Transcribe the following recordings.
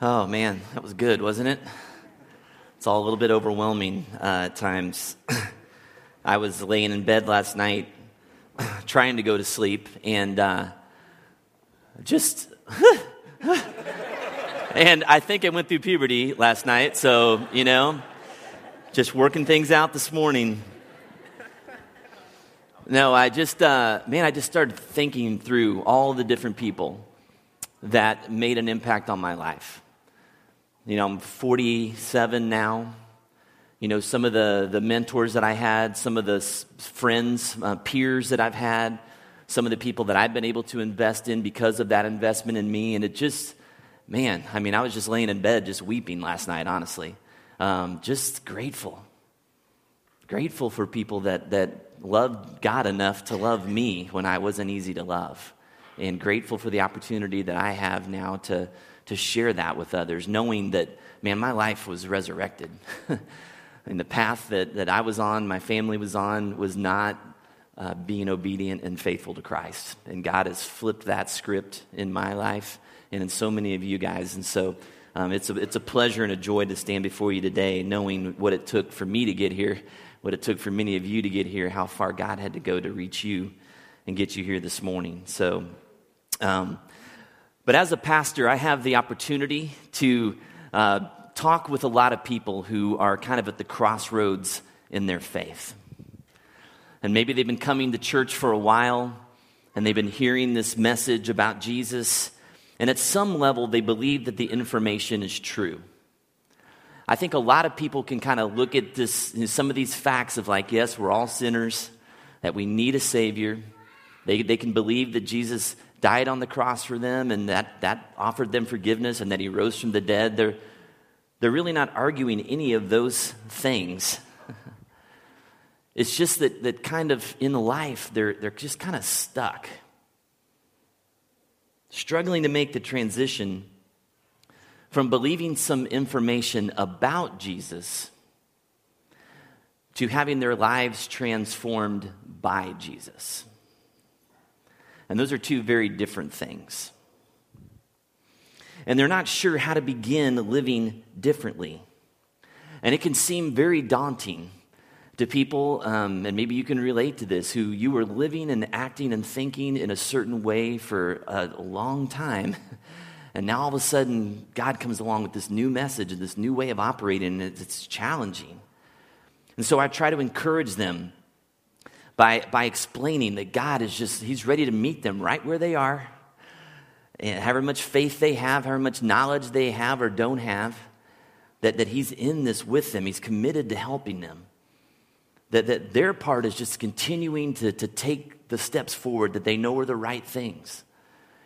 Oh man, that was good, wasn't it? It's all a little bit overwhelming uh, at times. I was laying in bed last night trying to go to sleep and uh, just. and I think I went through puberty last night, so, you know, just working things out this morning. No, I just, uh, man, I just started thinking through all the different people that made an impact on my life. You know, I'm 47 now. You know, some of the, the mentors that I had, some of the friends, uh, peers that I've had, some of the people that I've been able to invest in because of that investment in me. And it just, man, I mean, I was just laying in bed just weeping last night, honestly. Um, just grateful. Grateful for people that, that loved God enough to love me when I wasn't easy to love. And grateful for the opportunity that I have now to to share that with others, knowing that, man, my life was resurrected. and the path that, that I was on, my family was on, was not uh, being obedient and faithful to Christ. And God has flipped that script in my life and in so many of you guys. And so um, it's, a, it's a pleasure and a joy to stand before you today, knowing what it took for me to get here, what it took for many of you to get here, how far God had to go to reach you and get you here this morning. So, um, but as a pastor, I have the opportunity to uh, talk with a lot of people who are kind of at the crossroads in their faith. And maybe they've been coming to church for a while and they've been hearing this message about Jesus. And at some level, they believe that the information is true. I think a lot of people can kind of look at this, some of these facts of like, yes, we're all sinners, that we need a Savior. They, they can believe that Jesus died on the cross for them and that, that offered them forgiveness and that he rose from the dead. They're, they're really not arguing any of those things. it's just that, that kind of in life, they're, they're just kind of stuck, struggling to make the transition from believing some information about Jesus to having their lives transformed by Jesus. And those are two very different things. And they're not sure how to begin living differently. And it can seem very daunting to people, um, and maybe you can relate to this, who you were living and acting and thinking in a certain way for a long time. And now all of a sudden, God comes along with this new message and this new way of operating, and it's challenging. And so I try to encourage them by, by explaining that God is just, He's ready to meet them right where they are. And however much faith they have, however much knowledge they have or don't have, that, that He's in this with them. He's committed to helping them. That, that their part is just continuing to, to take the steps forward that they know are the right things.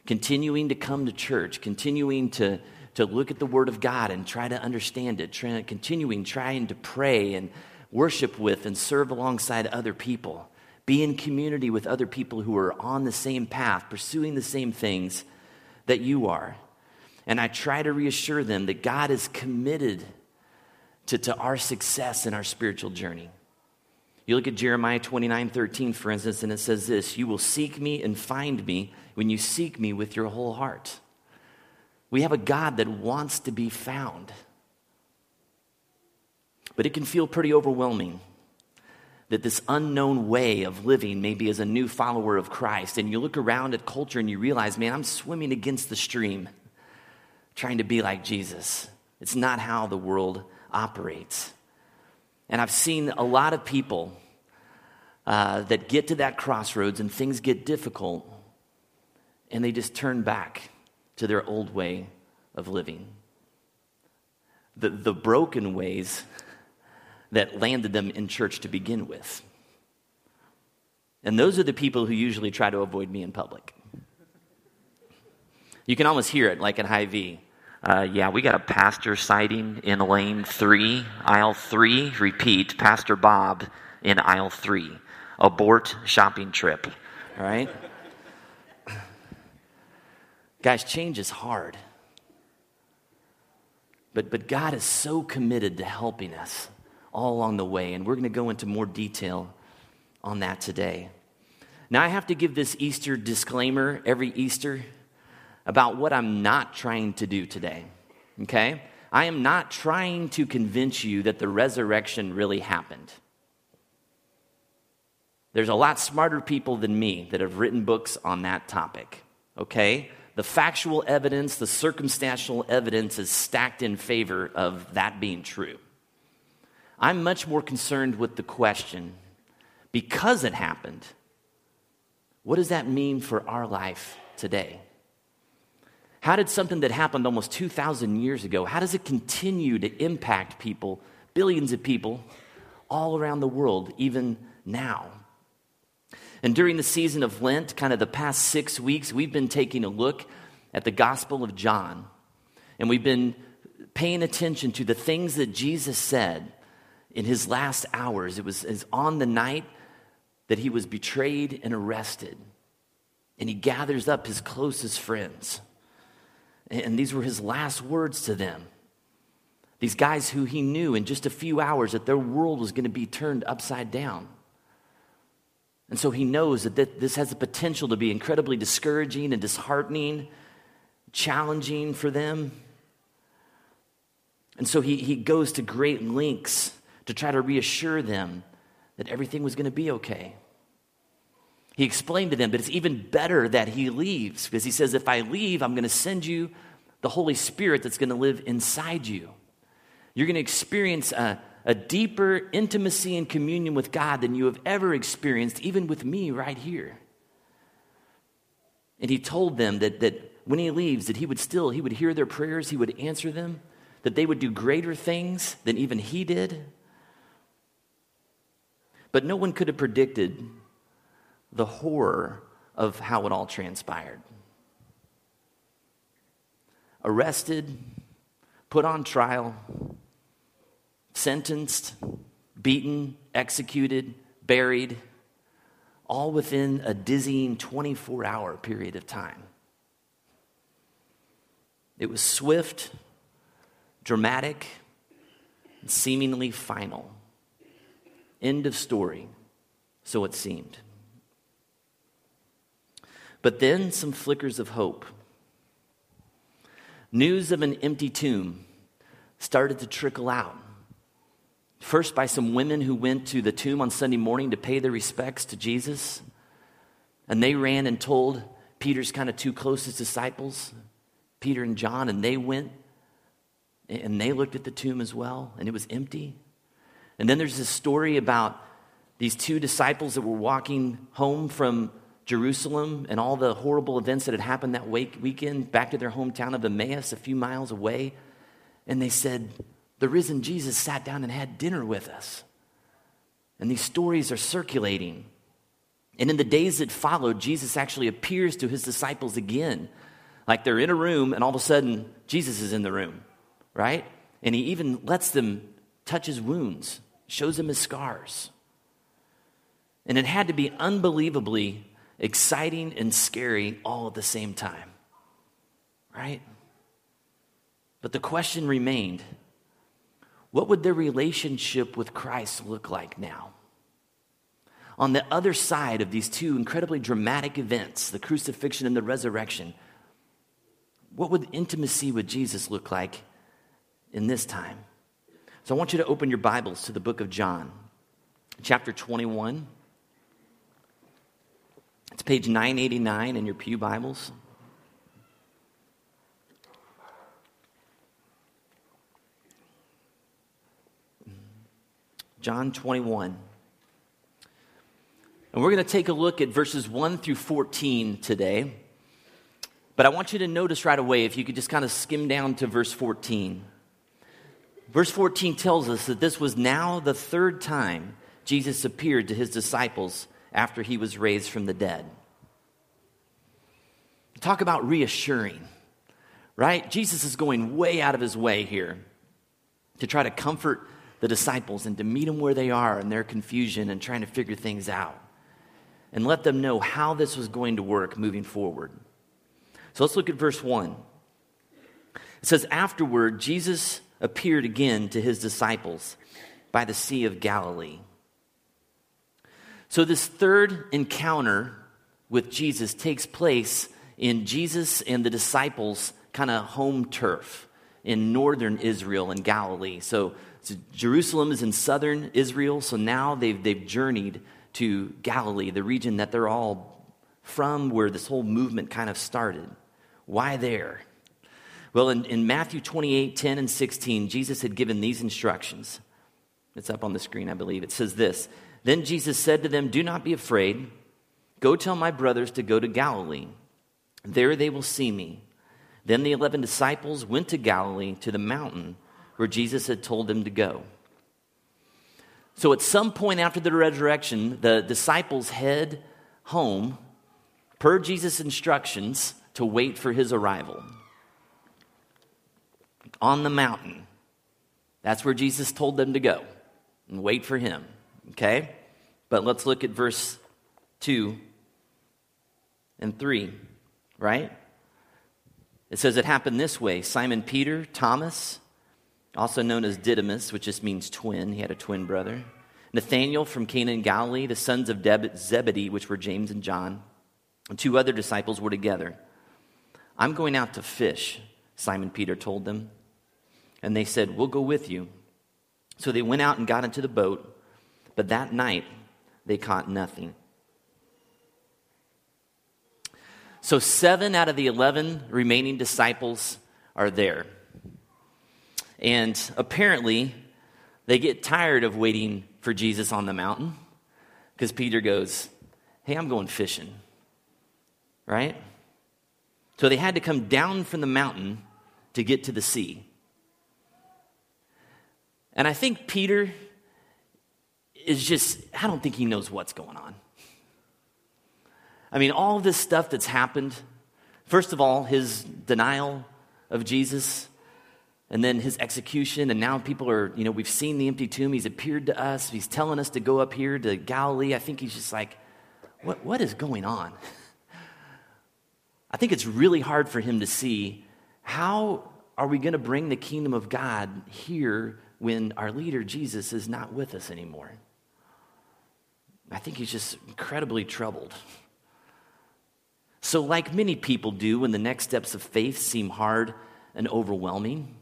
Continuing to come to church, continuing to, to look at the Word of God and try to understand it, try, continuing trying to pray and worship with and serve alongside other people. Be in community with other people who are on the same path, pursuing the same things that you are. And I try to reassure them that God is committed to, to our success in our spiritual journey. You look at Jeremiah 29 13, for instance, and it says this You will seek me and find me when you seek me with your whole heart. We have a God that wants to be found. But it can feel pretty overwhelming that this unknown way of living, maybe as a new follower of Christ, and you look around at culture and you realize, man, I'm swimming against the stream, trying to be like Jesus. It's not how the world operates. And I've seen a lot of people uh, that get to that crossroads and things get difficult, and they just turn back to their old way of living. The, the broken ways that landed them in church to begin with. And those are the people who usually try to avoid me in public. You can almost hear it, like at Hy-Vee. Uh, yeah, we got a pastor sighting in lane three, aisle three. Repeat, Pastor Bob in aisle three. Abort shopping trip. All right? Guys, change is hard. But, but God is so committed to helping us all along the way. And we're going to go into more detail on that today. Now, I have to give this Easter disclaimer every Easter about what I'm not trying to do today. Okay? I am not trying to convince you that the resurrection really happened. There's a lot smarter people than me that have written books on that topic. Okay? The factual evidence, the circumstantial evidence is stacked in favor of that being true. I'm much more concerned with the question because it happened, what does that mean for our life today? How did something that happened almost 2,000 years ago, how does it continue to impact people, billions of people, all around the world, even now? And during the season of Lent, kind of the past six weeks, we've been taking a look at the Gospel of John. And we've been paying attention to the things that Jesus said in his last hours. It was, on the night that he was betrayed and arrested. And he gathers up his closest friends. And these were his last words to them. These guys who he knew in just a few hours that their world was going to be turned upside down. And so he knows that this has the potential to be incredibly discouraging and disheartening, challenging for them. And so he, he goes to great lengths to try to reassure them that everything was going to be okay. He explained to them that it's even better that he leaves because he says, If I leave, I'm going to send you the Holy Spirit that's going to live inside you. You're going to experience a, a deeper intimacy and communion with God than you have ever experienced, even with me right here. And he told them that, that when he leaves, that he would still, he would hear their prayers, he would answer them, that they would do greater things than even he did. But no one could have predicted the horror of how it all transpired. Arrested, put on trial, sentenced, beaten, executed, buried, all within a dizzying 24 hour period of time. It was swift, dramatic, and seemingly final. End of story, so it seemed. But then some flickers of hope. News of an empty tomb started to trickle out. First, by some women who went to the tomb on Sunday morning to pay their respects to Jesus. And they ran and told Peter's kind of two closest disciples, Peter and John, and they went and they looked at the tomb as well, and it was empty. And then there's this story about these two disciples that were walking home from Jerusalem and all the horrible events that had happened that weekend back to their hometown of Emmaus, a few miles away. And they said, the risen Jesus sat down and had dinner with us. And these stories are circulating. And in the days that followed, Jesus actually appears to his disciples again. Like they're in a room, and all of a sudden, Jesus is in the room, right? And he even lets them touch his wounds, shows them his scars. And it had to be unbelievably exciting and scary all at the same time, right? But the question remained what would their relationship with Christ look like now? On the other side of these two incredibly dramatic events, the crucifixion and the resurrection, what would intimacy with Jesus look like in this time? So I want you to open your Bibles to the book of John, chapter 21. It's page 989 in your Pew Bibles. John 21. And we're going to take a look at verses 1 through 14 today. But I want you to notice right away, if you could just kind of skim down to verse 14. Verse 14 tells us that this was now the third time Jesus appeared to his disciples after he was raised from the dead. Talk about reassuring, right? Jesus is going way out of his way here to try to comfort the disciples and to meet them where they are in their confusion and trying to figure things out and let them know how this was going to work moving forward. So let's look at verse 1. It says, Afterward, Jesus appeared again to his disciples by the Sea of Galilee. So, this third encounter with Jesus takes place in Jesus and the disciples' kind of home turf. in northern Israel and Galilee. So, so, Jerusalem is in southern Israel, so now they've, they've journeyed to Galilee, the region that they're all from, where this whole movement kind of started. Why there? Well, in, in Matthew 28 10 and 16, Jesus had given these instructions. It's up on the screen, I believe. It says this Then Jesus said to them, Do not be afraid. Go tell my brothers to go to Galilee. There they will see me. Then the eleven disciples went to Galilee to the mountain where Jesus had told them to go. So at some point after the resurrection, the disciples head home per Jesus' instructions to wait for his arrival. On the mountain. That's where Jesus told them to go and wait for him. Okay? But let's look at verse 2 and 3, right? It says it happened this way Simon Peter, Thomas, also known as Didymus, which just means twin, he had a twin brother. Nathanael from Cana in Galilee, the sons of Zebedee, which were James and John, and two other disciples were together. I'm going out to fish, Simon Peter told them. And they said, We'll go with you. So they went out and got into the boat, but that night they caught nothing. So, seven out of the 11 remaining disciples are there. And apparently, they get tired of waiting for Jesus on the mountain because Peter goes, Hey, I'm going fishing. Right? So they had to come down from the mountain to get to the sea. And I think Peter is just, I don't think he knows what's going on. I mean, all this stuff that's happened first of all, his denial of Jesus, and then his execution. And now people are, you know, we've seen the empty tomb. He's appeared to us. He's telling us to go up here to Galilee. I think he's just like, what, what is going on? I think it's really hard for him to see how are we going to bring the kingdom of God here when our leader, Jesus, is not with us anymore? I think he's just incredibly troubled. So, like many people do when the next steps of faith seem hard and overwhelming,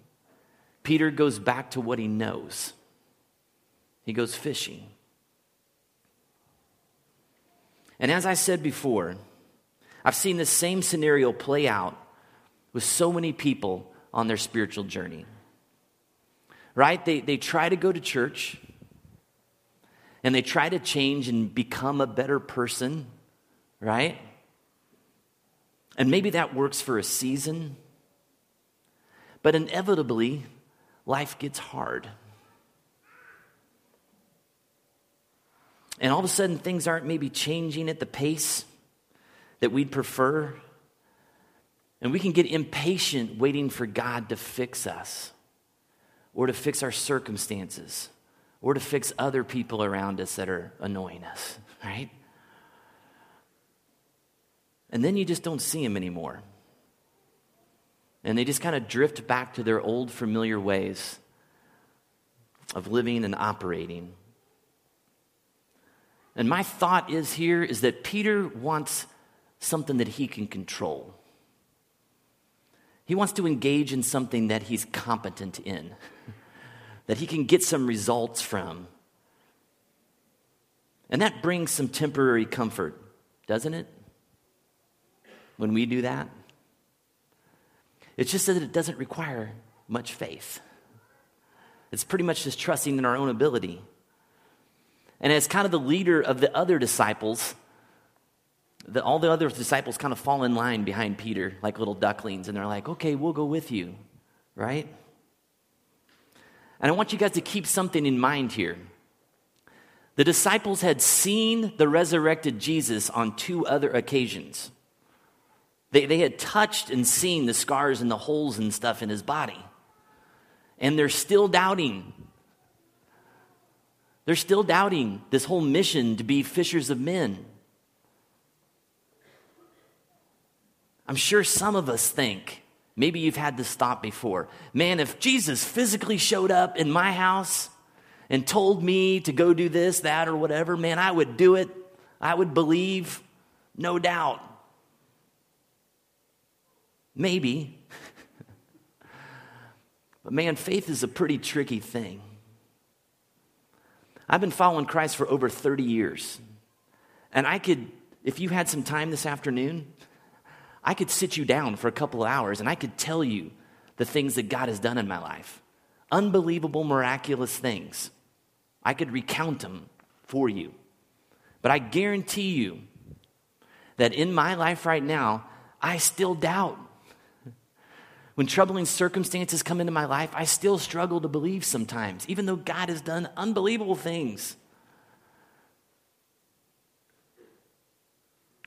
Peter goes back to what he knows. He goes fishing. And as I said before, I've seen the same scenario play out with so many people on their spiritual journey. Right? They, they try to go to church and they try to change and become a better person, right? And maybe that works for a season, but inevitably, life gets hard. And all of a sudden, things aren't maybe changing at the pace that we'd prefer. And we can get impatient waiting for God to fix us or to fix our circumstances or to fix other people around us that are annoying us, right? And then you just don't see them anymore. And they just kind of drift back to their old familiar ways of living and operating. And my thought is here is that Peter wants something that he can control. He wants to engage in something that he's competent in, that he can get some results from. And that brings some temporary comfort, doesn't it? when we do that? It's just that it doesn't require much faith. It's pretty much just trusting in our own ability. And as kind of the leader of the other disciples, the, all the other disciples kind of fall in line behind Peter like little ducklings, and they're like, okay, we'll go with you, right? And I want you guys to keep something in mind here. The disciples had seen the resurrected Jesus on two other occasions. They, they had touched and seen the scars and the holes and stuff in his body. And they're still doubting. They're still doubting this whole mission to be fishers of men. I'm sure some of us think, maybe you've had this thought before man, if Jesus physically showed up in my house and told me to go do this, that, or whatever, man, I would do it. I would believe, no doubt. Maybe. But man, faith is a pretty tricky thing. I've been following Christ for over 30 years. And I could, if you had some time this afternoon, I could sit you down for a couple of hours and I could tell you the things that God has done in my life. Unbelievable, miraculous things. I could recount them for you. But I guarantee you that in my life right now, I still doubt. When troubling circumstances come into my life, I still struggle to believe sometimes, even though God has done unbelievable things.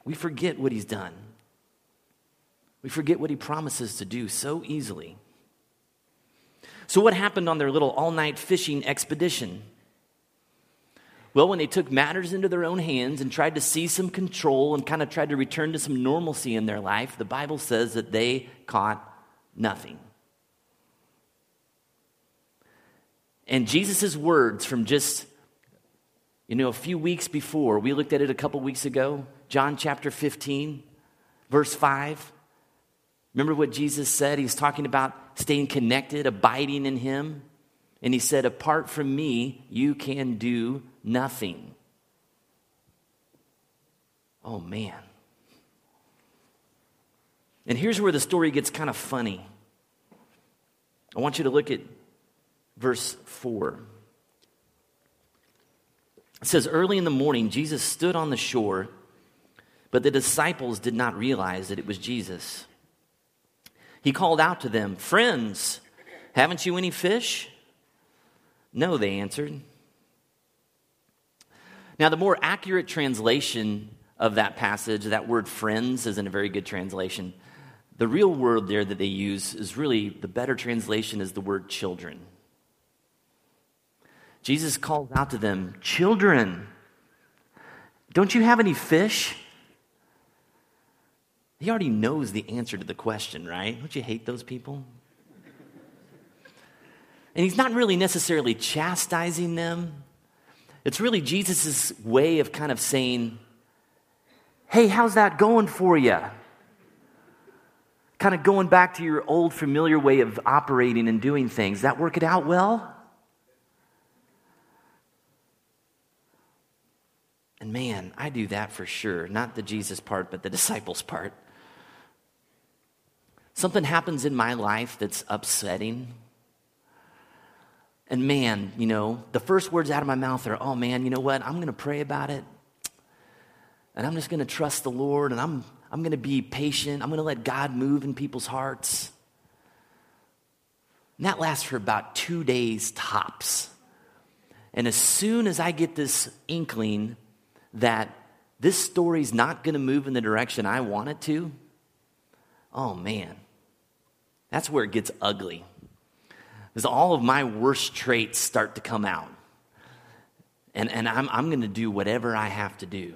We forget what He's done. We forget what He promises to do so easily. So, what happened on their little all night fishing expedition? Well, when they took matters into their own hands and tried to seize some control and kind of tried to return to some normalcy in their life, the Bible says that they caught nothing. And Jesus' words from just, you know, a few weeks before, we looked at it a couple weeks ago, John chapter 15, verse 5. Remember what Jesus said? He's talking about staying connected, abiding in Him. And He said, Apart from me, you can do nothing. Oh, man. And here's where the story gets kind of funny. I want you to look at verse 4. It says, Early in the morning, Jesus stood on the shore, but the disciples did not realize that it was Jesus. He called out to them, Friends, haven't you any fish? No, they answered. Now, the more accurate translation of that passage, that word friends isn't a very good translation. The real word there that they use is really the better translation is the word children. Jesus calls out to them, Children, don't you have any fish? He already knows the answer to the question, right? Don't you hate those people? And he's not really necessarily chastising them. It's really Jesus' way of kind of saying, Hey, how's that going for you? Kind of going back to your old familiar way of operating and doing things. That work it out well? And man, I do that for sure. Not the Jesus part, but the disciples part. Something happens in my life that's upsetting and man, you know, the first words out of my mouth are, oh man, you know what? I'm going to pray about it. And I'm just going to trust the Lord and I'm, I'm going to be patient. I'm going to let God move in people's hearts. And that lasts for about two days tops. And as soon as I get this inkling that this story's not going to move in the direction I want it to, oh man, that's where it gets ugly Because all of my worst traits start to come out. And, and I'm, I'm going to do whatever I have to do.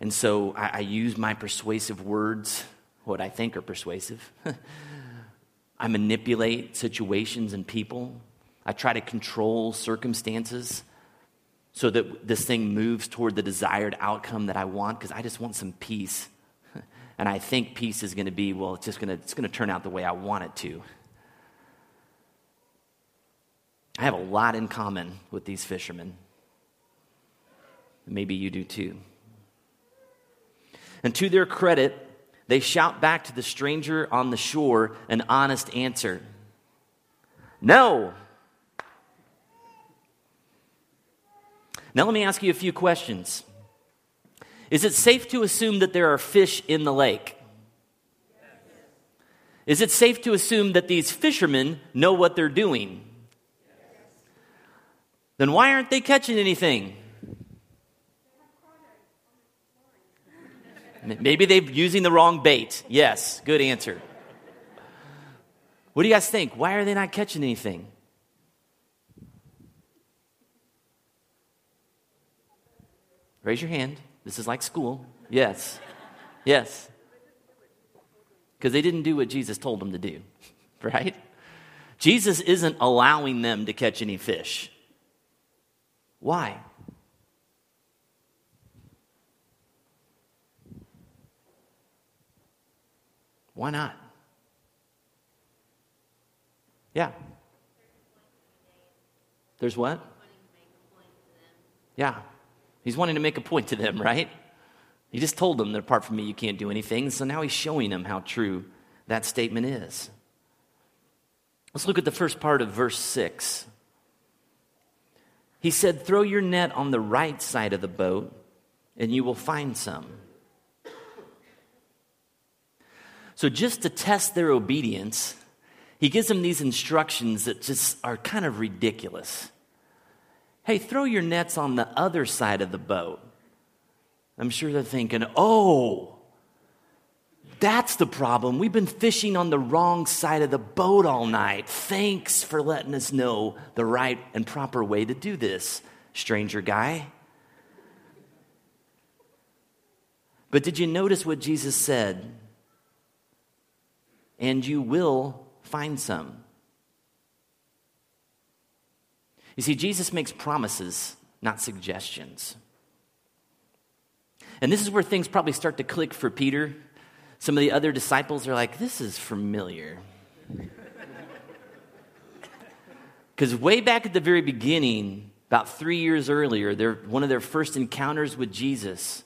And so I, I use my persuasive words, what I think are persuasive. I manipulate situations and people. I try to control circumstances so that this thing moves toward the desired outcome that I want because I just want some peace. And I think peace is going to be, well, it's just going to, it's going to turn out the way I want it to. I have a lot in common with these fishermen. Maybe you do too. And to their credit, they shout back to the stranger on the shore an honest answer No. Now, let me ask you a few questions. Is it safe to assume that there are fish in the lake? Is it safe to assume that these fishermen know what they're doing? then why aren't they catching anything? Maybe they're using the wrong bait. Yes, good answer. What do you guys think? Why are they not catching anything? Raise your hand. This is like school. Yes. Yes. Because they didn't do what Jesus told them to do, right? Jesus isn't allowing them to catch any fish. Why? Why not? Yeah, There's what? Yeah. He's wanting to make a point to them, right? He just told them that apart from me, you can't do anything. So now he's showing them how true that statement is. Let's look at the first part of verse 6. He said, Throw your net on the right side of the boat, and you will find some. So, just to test their obedience, he gives them these instructions that just are kind of ridiculous. Hey, throw your nets on the other side of the boat. I'm sure they're thinking, oh, that's the problem. We've been fishing on the wrong side of the boat all night. Thanks for letting us know the right and proper way to do this, stranger guy. But did you notice what Jesus said? And you will find some. You see, Jesus makes promises, not suggestions. And this is where things probably start to click for Peter. Some of the other disciples are like, this is familiar. Because way back at the very beginning, about three years earlier, their, one of their first encounters with Jesus,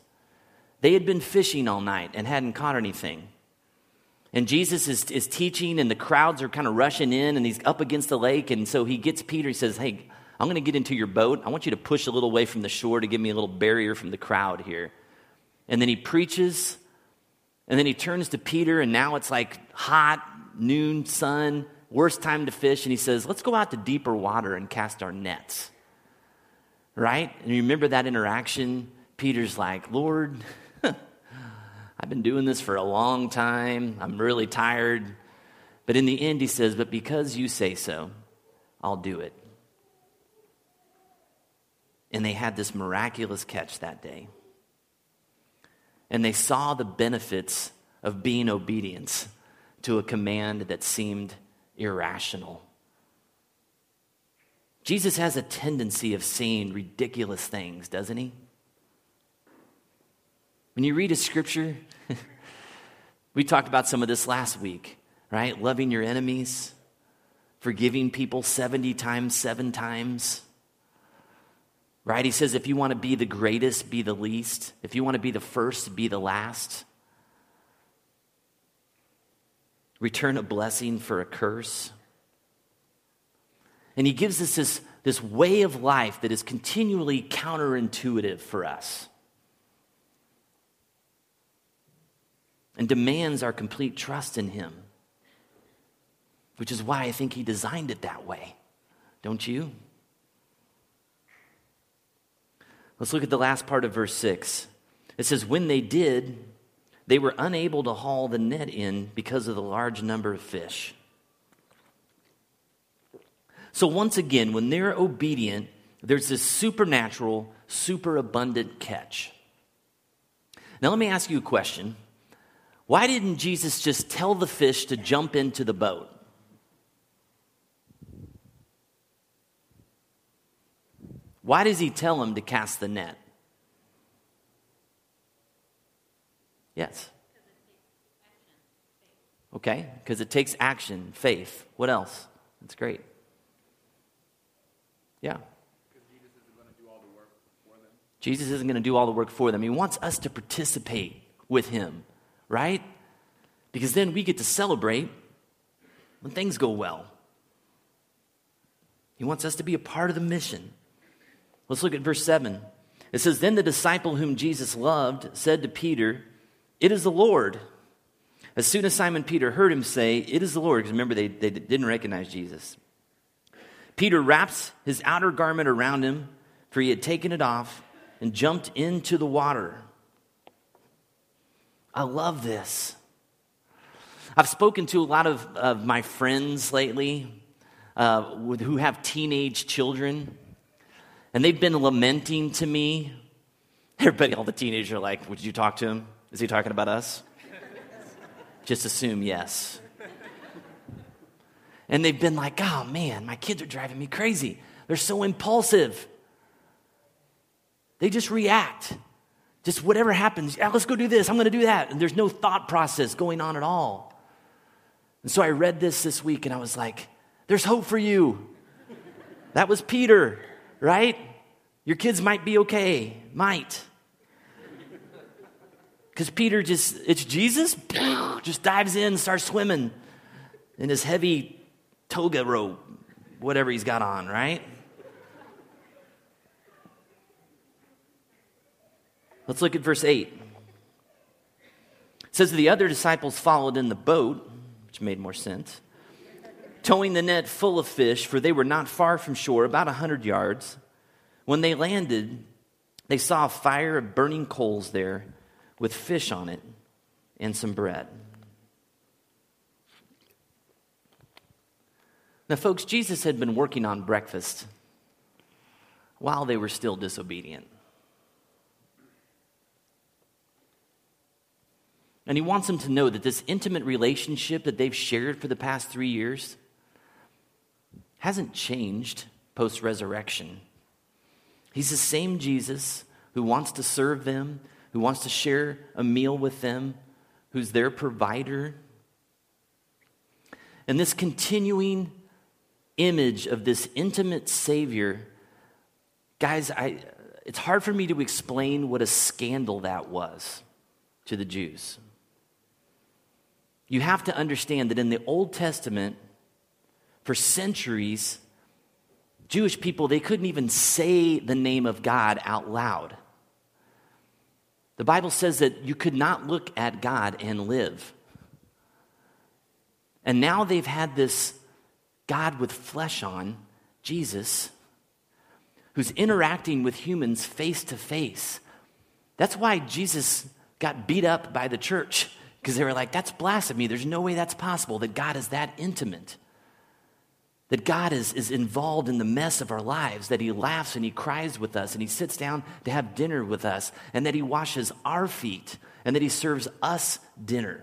they had been fishing all night and hadn't caught anything. And Jesus is, is teaching, and the crowds are kind of rushing in, and he's up against the lake. And so he gets Peter, he says, Hey, I'm going to get into your boat. I want you to push a little way from the shore to give me a little barrier from the crowd here. And then he preaches, and then he turns to Peter, and now it's like hot, noon sun, worst time to fish. And he says, Let's go out to deeper water and cast our nets. Right? And you remember that interaction? Peter's like, Lord, I've been doing this for a long time. I'm really tired. But in the end, he says, But because you say so, I'll do it. And they had this miraculous catch that day. And they saw the benefits of being obedient to a command that seemed irrational. Jesus has a tendency of saying ridiculous things, doesn't he? When you read a scripture, we talked about some of this last week, right? Loving your enemies, forgiving people 70 times, seven times. Right? He says, if you want to be the greatest, be the least. If you want to be the first, be the last. Return a blessing for a curse. And he gives us this, this way of life that is continually counterintuitive for us. and demands our complete trust in Him, which is why I think He designed it that way. Don't you? Let's look at the last part of verse 6. It says, When they did, they were unable to haul the net in because of the large number of fish. So, once again, when they're obedient, there's this supernatural, superabundant catch. Now, let me ask you a question. Why didn't Jesus just tell the fish to jump into the boat? Why does he tell them to cast the net? Yes. Okay, because it takes action, faith. What else? That's great. Yeah. Jesus isn't going to do all the work for them. He wants us to participate with him right? Because then we get to celebrate when things go well. He wants us to be a part of the mission. Let's look at verse 7. It says, Then the disciple whom Jesus loved said to Peter, It is the Lord. As soon as Simon Peter heard him say, It is the Lord, because remember, they, they didn't recognize Jesus. Peter wraps his outer garment around him, for he had taken it off, and jumped into the water. I love this. I've spoken to a lot of, of my friends lately uh, with, who have teenage children, and they've been lamenting to me. Everybody, all the teenagers are like, Would you talk to him? Is he talking about us? Just assume yes. And they've been like, Oh man, my kids are driving me crazy. They're so impulsive. They just react. Just whatever happens, yeah, let's go do this, I'm to do that. And there's no thought process going on at all. And so I read this this week and I was like, there's hope for you. That was Peter, right? Your kids might be okay. Might. Because Peter just, it's Jesus, just dives in, starts swimming in his heavy toga robe, whatever he's got on, right? Let's look at verse 8. It says the other disciples followed in the boat, which made more sense, towing the net full of fish, for they were not far from shore, about a hundred yards. When they landed, they saw a fire of burning coals there with fish on it and some bread. Now, folks, Jesus had been working on breakfast while they were still disobedient. And he wants them to know that this intimate relationship that they've shared for the past three years hasn't changed post resurrection. He's the same Jesus who wants to serve them, who wants to share a meal with them, who's their provider. And this continuing image of this intimate Savior, guys, I, it's hard for me to explain what a scandal that was to the Jews. You have to understand that in the Old Testament, for centuries, Jewish people, they couldn't even say the name of God out loud. The Bible says that you could not look at God and live. And now they've had this God with flesh on, Jesus, who's interacting with humans face to face. That's why Jesus got beat up by the church, because they were like, that's blasphemy. There's no way that's possible that God is that intimate. That God is, is involved in the mess of our lives, that He laughs and He cries with us, and He sits down to have dinner with us, and that He washes our feet, and that He serves us dinner.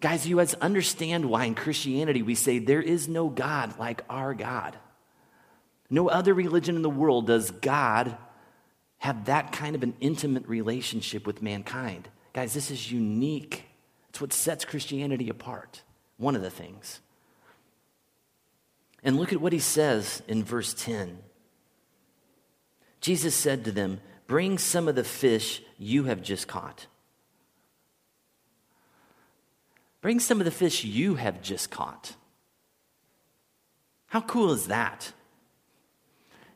Guys, you guys understand why in Christianity we say there is no God like our God. No other religion in the world does God have that kind of an intimate relationship with mankind. Guys, this is unique. It's what sets Christianity apart. One of the things. And look at what he says in verse 10. Jesus said to them, Bring some of the fish you have just caught. Bring some of the fish you have just caught. How cool is that?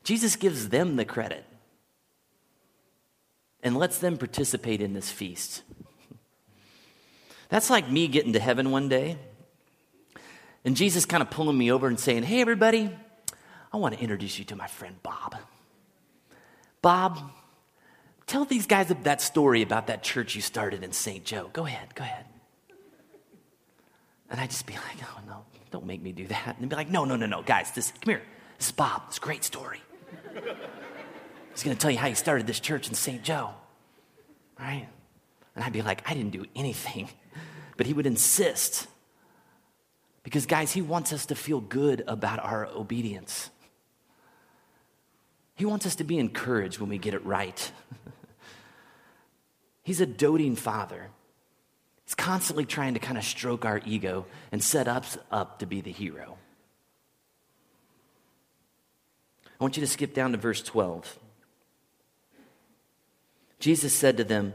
Jesus gives them the credit and lets them participate in this feast. That's like me getting to heaven one day and Jesus kind of pulling me over and saying, Hey, everybody, I want to introduce you to my friend Bob. Bob, tell these guys that story about that church you started in St. Joe. Go ahead, go ahead. And I'd just be like, Oh, no, don't make me do that. And be like, No, no, no, no, guys, this, come here. This is Bob. It's a great story. He's going to tell you how he started this church in St. Joe. Right? And I'd be like, I didn't do anything. But he would insist. Because, guys, He wants us to feel good about our obedience. He wants us to be encouraged when we get it right. He's a doting father. He's constantly trying to kind of stroke our ego and set us up to be the hero. I want you to skip down to verse 12. Jesus said to them,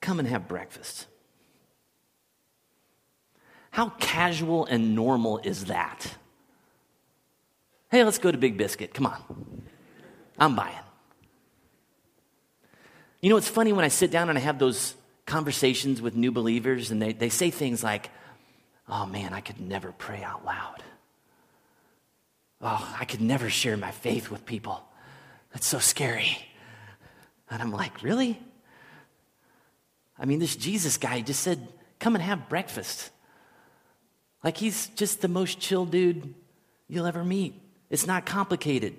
Come and have breakfast. How casual and normal is that? Hey, let's go to Big Biscuit. Come on. I'm buying. You know, it's funny when I sit down and I have those conversations with new believers and they, they say things like, oh man, I could never pray out loud. Oh, I could never share my faith with people. That's so scary. And I'm like, really? I mean, this Jesus guy just said, come and have breakfast. Like he's just the most chill dude you'll ever meet. It's not complicated.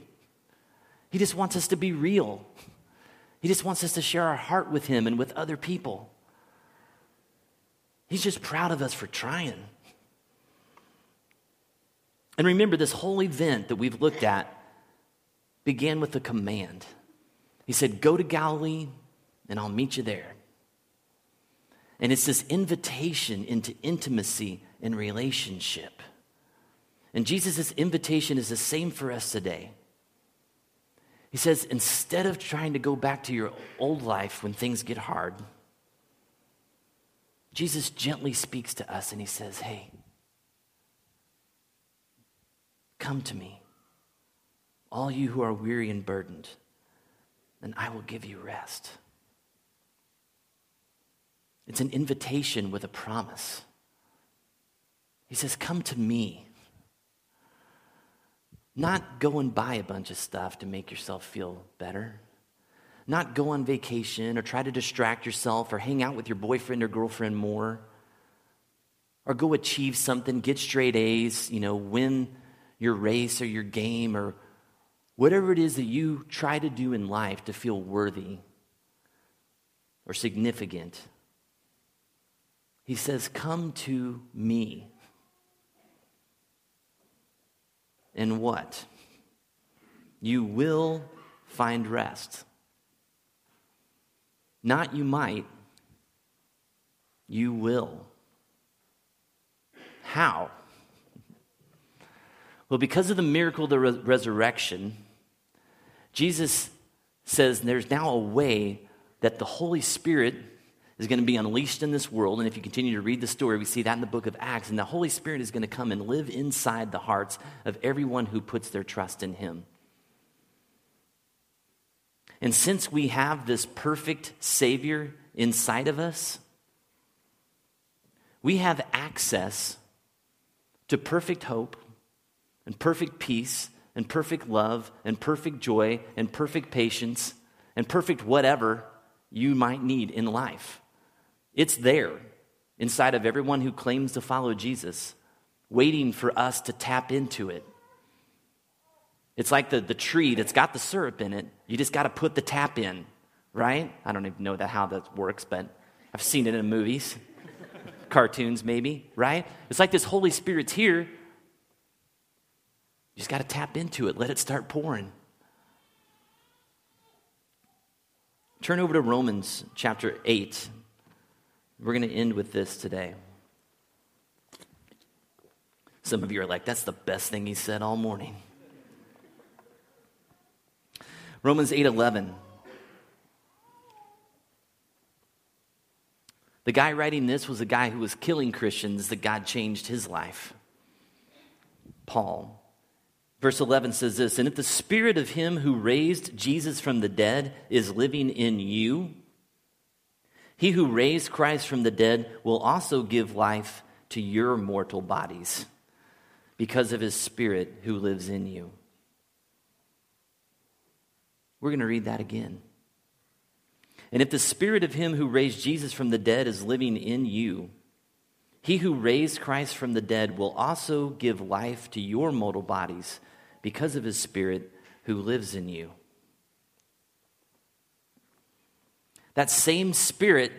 He just wants us to be real. He just wants us to share our heart with him and with other people. He's just proud of us for trying. And remember, this whole event that we've looked at began with a command. He said, Go to Galilee, and I'll meet you there. And it's this invitation into intimacy and relationship. And Jesus' invitation is the same for us today. He says, instead of trying to go back to your old life when things get hard, Jesus gently speaks to us and he says, Hey, come to me, all you who are weary and burdened, and I will give you rest. It's an invitation with a promise. He says, Come to me. Not go and buy a bunch of stuff to make yourself feel better. Not go on vacation or try to distract yourself or hang out with your boyfriend or girlfriend more. Or go achieve something, get straight A's, you know, win your race or your game or whatever it is that you try to do in life to feel worthy or significant. He says, Come to me. And what? You will find rest. Not you might, you will. How? Well, because of the miracle of the re- resurrection, Jesus says there's now a way that the Holy Spirit is going to be unleashed in this world. And if you continue to read the story, we see that in the book of Acts. And the Holy Spirit is going to come and live inside the hearts of everyone who puts their trust in Him. And since we have this perfect Savior inside of us, we have access to perfect hope and perfect peace and perfect love and perfect joy and perfect patience and perfect whatever you might need in life. It's there inside of everyone who claims to follow Jesus, waiting for us to tap into it. It's like the, the tree that's got the syrup in it. You just got to put the tap in, right? I don't even know that, how that works, but I've seen it in movies, cartoons maybe, right? It's like this Holy Spirit's here. You just got to tap into it, let it start pouring. Turn over to Romans chapter 8. We're going to end with this today. Some of you are like, that's the best thing he said all morning. Romans 8:11. The guy writing this was a guy who was killing Christians that God changed his life. Paul. Verse 11 says this And if the spirit of him who raised Jesus from the dead is living in you, he who raised Christ from the dead will also give life to your mortal bodies because of his spirit who lives in you. We're going to read that again. And if the spirit of him who raised Jesus from the dead is living in you, he who raised Christ from the dead will also give life to your mortal bodies because of his spirit who lives in you. That same spirit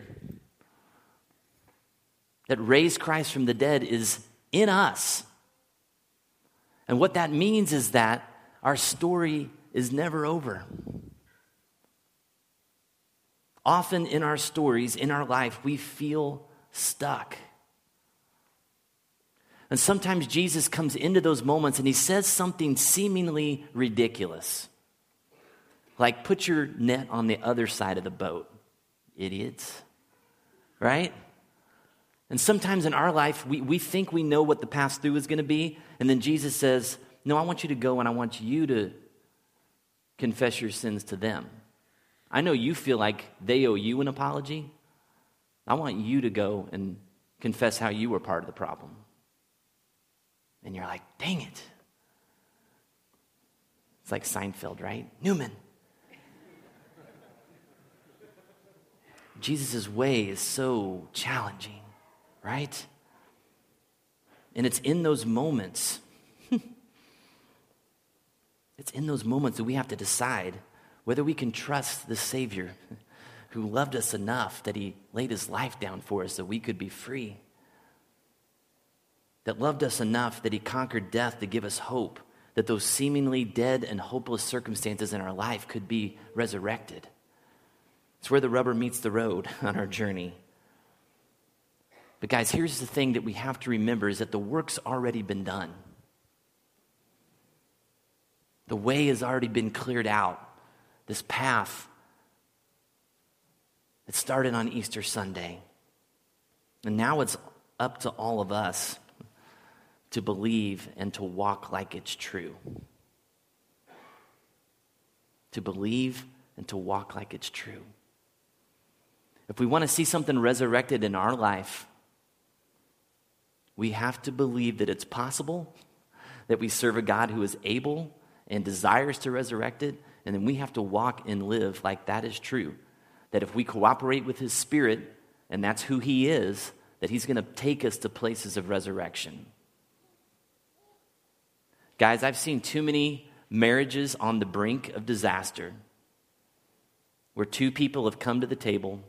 that raised Christ from the dead is in us. And what that means is that our story is never over. Often in our stories, in our life, we feel stuck. And sometimes Jesus comes into those moments and he says something seemingly ridiculous. Like, put your net on the other side of the boat, idiots. Right? And sometimes in our life, we, we think we know what the pass through is going to be. And then Jesus says, No, I want you to go and I want you to confess your sins to them. I know you feel like they owe you an apology. I want you to go and confess how you were part of the problem. And you're like, dang it. It's like Seinfeld, right? Newman. Jesus' way is so challenging, right? And it's in those moments, it's in those moments that we have to decide whether we can trust the Savior who loved us enough that he laid his life down for us so we could be free, that loved us enough that he conquered death to give us hope, that those seemingly dead and hopeless circumstances in our life could be resurrected. It's where the rubber meets the road on our journey. But, guys, here's the thing that we have to remember is that the work's already been done. The way has already been cleared out. This path it started on Easter Sunday. And now it's up to all of us to believe and to walk like it's true. To believe and to walk like it's true. If we want to see something resurrected in our life, we have to believe that it's possible, that we serve a God who is able and desires to resurrect it, and then we have to walk and live like that is true. That if we cooperate with His Spirit, and that's who He is, that He's going to take us to places of resurrection. Guys, I've seen too many marriages on the brink of disaster where two people have come to the table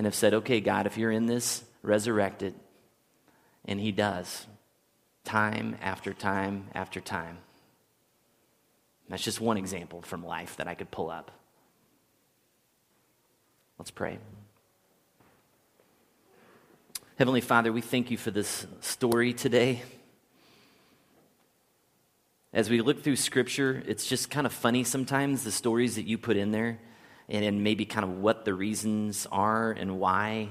and have said, Okay, God, if you're in this, resurrect it. And He does, time after time after time. That's just one example from life that I could pull up. Let's pray. Heavenly Father, we thank you for this story today. As we look through Scripture, it's just kind of funny sometimes the stories that you put in there and, and maybe kind of what the reasons are and why.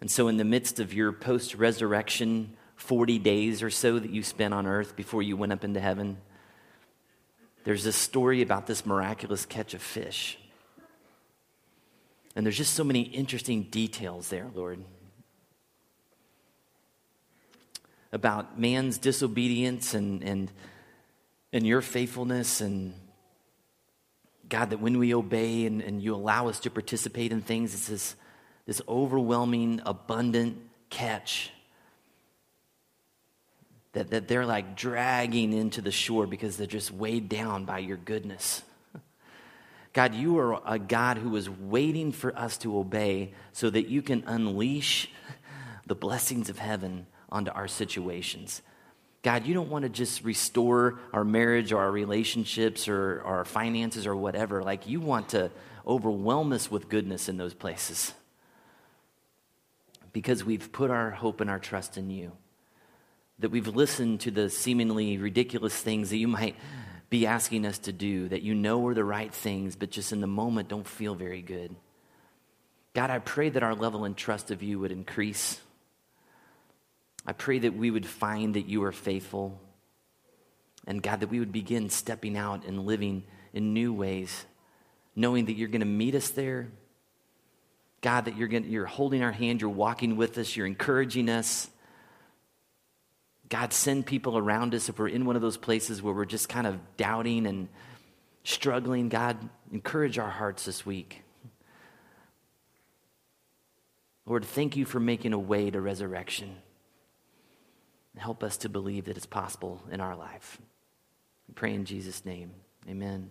And so, in the midst of your post resurrection 40 days or so that you spent on earth before you went up into heaven, there's this story about this miraculous catch of fish. And there's just so many interesting details there, Lord. About man's disobedience and, and, and your faithfulness, and God, that when we obey and, and you allow us to participate in things, it's this, this overwhelming, abundant catch that, that they're like dragging into the shore because they're just weighed down by your goodness. God, you are a God who is waiting for us to obey so that you can unleash the blessings of heaven onto our situations. God, you don't want to just restore our marriage or our relationships or, or our finances or whatever. Like, you want to overwhelm us with goodness in those places because we've put our hope and our trust in you that we've listened to the seemingly ridiculous things that you might be asking us to do, that you know are the right things, but just in the moment don't feel very good. God, I pray that our level and trust of you would increase. I pray that we would find that you are faithful. And God, that we would begin stepping out and living in new ways, knowing that you're going to meet us there. God, that you're, going you're holding our hand, you're walking with us, you're encouraging us. God, send people around us if we're in one of those places where we're just kind of doubting and struggling. God, encourage our hearts this week. Lord, thank you for making a way to resurrection. Help us to believe that it's possible in our life. We pray in Jesus' name. Amen.